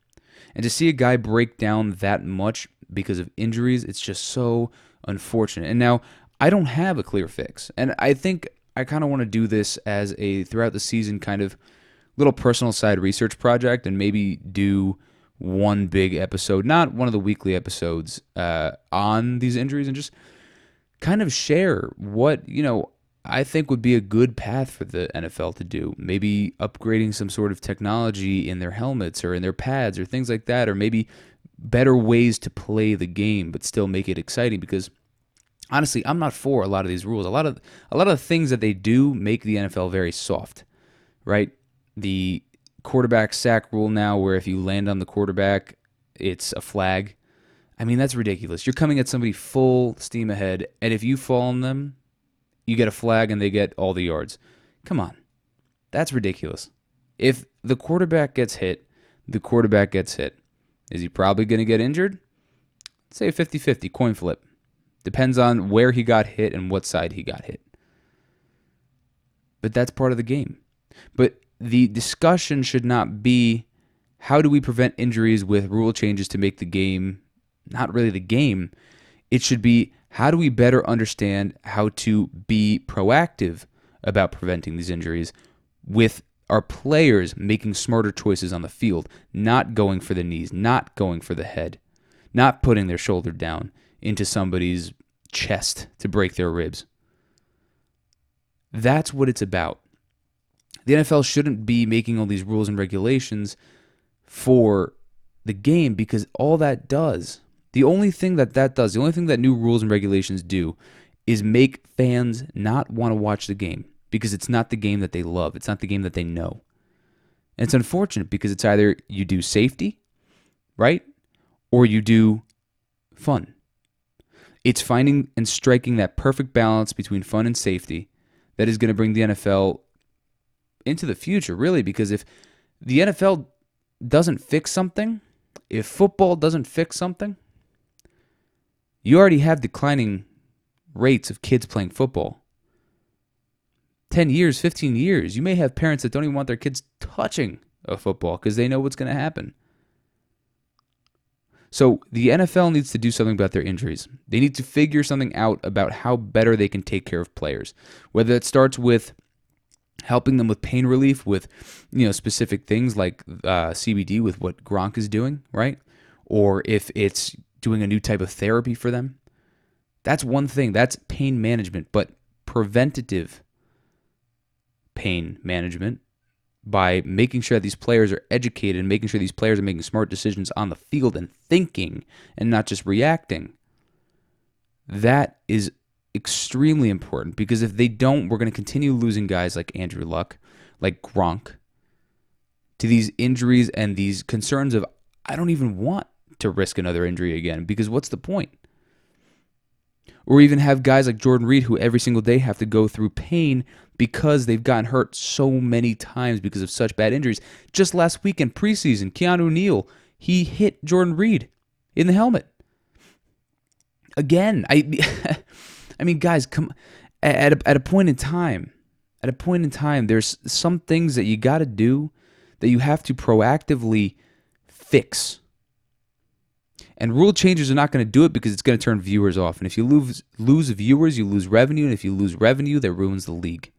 And to see a guy break down that much because of injuries, it's just so unfortunate. And now I don't have a clear fix. And I think I kind of want to do this as a throughout the season kind of little personal side research project and maybe do one big episode, not one of the weekly episodes, uh, on these injuries and just kind of share what, you know, I think would be a good path for the NFL to do. Maybe upgrading some sort of technology in their helmets or in their pads or things like that, or maybe better ways to play the game but still make it exciting because honestly, I'm not for a lot of these rules. A lot of a lot of things that they do make the NFL very soft. Right? The quarterback sack rule now where if you land on the quarterback, it's a flag. I mean, that's ridiculous. You're coming at somebody full steam ahead, and if you fall on them, you get a flag and they get all the yards. Come on. That's ridiculous. If the quarterback gets hit, the quarterback gets hit. Is he probably going to get injured? Say 50 50, coin flip. Depends on where he got hit and what side he got hit. But that's part of the game. But the discussion should not be how do we prevent injuries with rule changes to make the game not really the game. It should be how do we better understand how to be proactive about preventing these injuries with our players making smarter choices on the field, not going for the knees, not going for the head, not putting their shoulder down into somebody's chest to break their ribs. That's what it's about. The NFL shouldn't be making all these rules and regulations for the game because all that does, the only thing that that does, the only thing that new rules and regulations do is make fans not want to watch the game because it's not the game that they love. It's not the game that they know. And it's unfortunate because it's either you do safety, right? Or you do fun. It's finding and striking that perfect balance between fun and safety that is going to bring the NFL into the future, really, because if the NFL doesn't fix something, if football doesn't fix something, you already have declining rates of kids playing football. 10 years, 15 years, you may have parents that don't even want their kids touching a football because they know what's going to happen. So the NFL needs to do something about their injuries. They need to figure something out about how better they can take care of players. Whether it starts with helping them with pain relief with you know specific things like uh, CBD with what Gronk is doing, right? Or if it's doing a new type of therapy for them. That's one thing. That's pain management, but preventative pain management by making sure that these players are educated and making sure these players are making smart decisions on the field and thinking and not just reacting. That is extremely important because if they don't, we're going to continue losing guys like Andrew Luck, like Gronk, to these injuries and these concerns of, I don't even want to risk another injury again because what's the point? Or even have guys like Jordan Reed who every single day have to go through pain because they've gotten hurt so many times because of such bad injuries. Just last week in preseason, Keanu Neal, he hit Jordan Reed in the helmet. Again, I I mean, guys, come at a, at a point in time. At a point in time, there's some things that you got to do that you have to proactively fix. And rule changes are not going to do it because it's going to turn viewers off. And if you lose lose viewers, you lose revenue, and if you lose revenue, that ruins the league.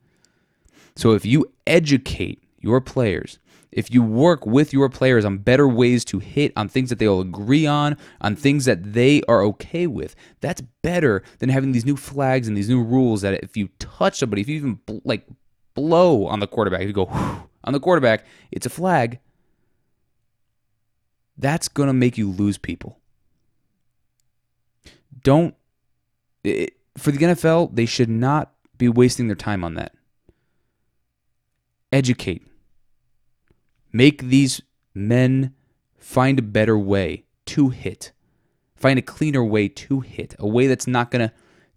So if you educate your players if you work with your players on better ways to hit on things that they'll agree on, on things that they are okay with, that's better than having these new flags and these new rules that if you touch somebody, if you even like blow on the quarterback, if you go on the quarterback, it's a flag. That's going to make you lose people. Don't it, for the NFL, they should not be wasting their time on that. Educate Make these men find a better way to hit. Find a cleaner way to hit, a way that's not going to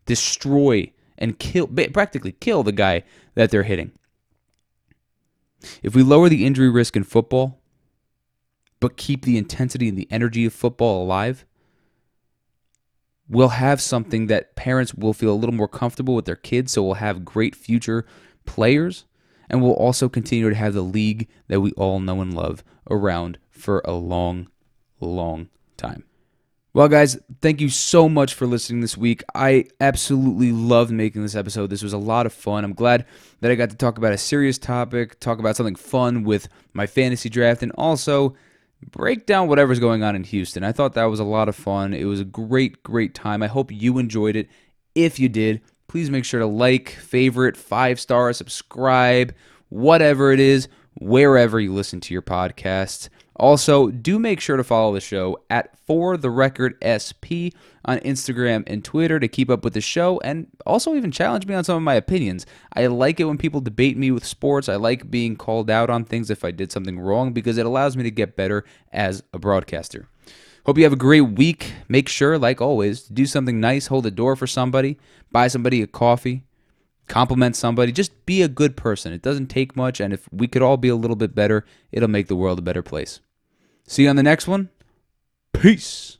destroy and kill, practically kill the guy that they're hitting. If we lower the injury risk in football, but keep the intensity and the energy of football alive, we'll have something that parents will feel a little more comfortable with their kids, so we'll have great future players and we'll also continue to have the league that we all know and love around for a long, long time. Well, guys, thank you so much for listening this week. I absolutely loved making this episode. This was a lot of fun. I'm glad that I got to talk about a serious topic, talk about something fun with my fantasy draft, and also break down whatever's going on in Houston. I thought that was a lot of fun. It was a great, great time. I hope you enjoyed it. If you did, please make sure to like, favorite, five star, subscribe, whatever it is, wherever you listen to your podcasts. Also, do make sure to follow the show at For the Record SP on Instagram and Twitter to keep up with the show and also even challenge me on some of my opinions. I like it when people debate me with sports. I like being called out on things if I did something wrong because it allows me to get better as a broadcaster. Hope you have a great week. Make sure, like always, to do something nice, hold a door for somebody, buy somebody a coffee, compliment somebody. Just be a good person. It doesn't take much, and if we could all be a little bit better, it'll make the world a better place. See you on the next one. Peace.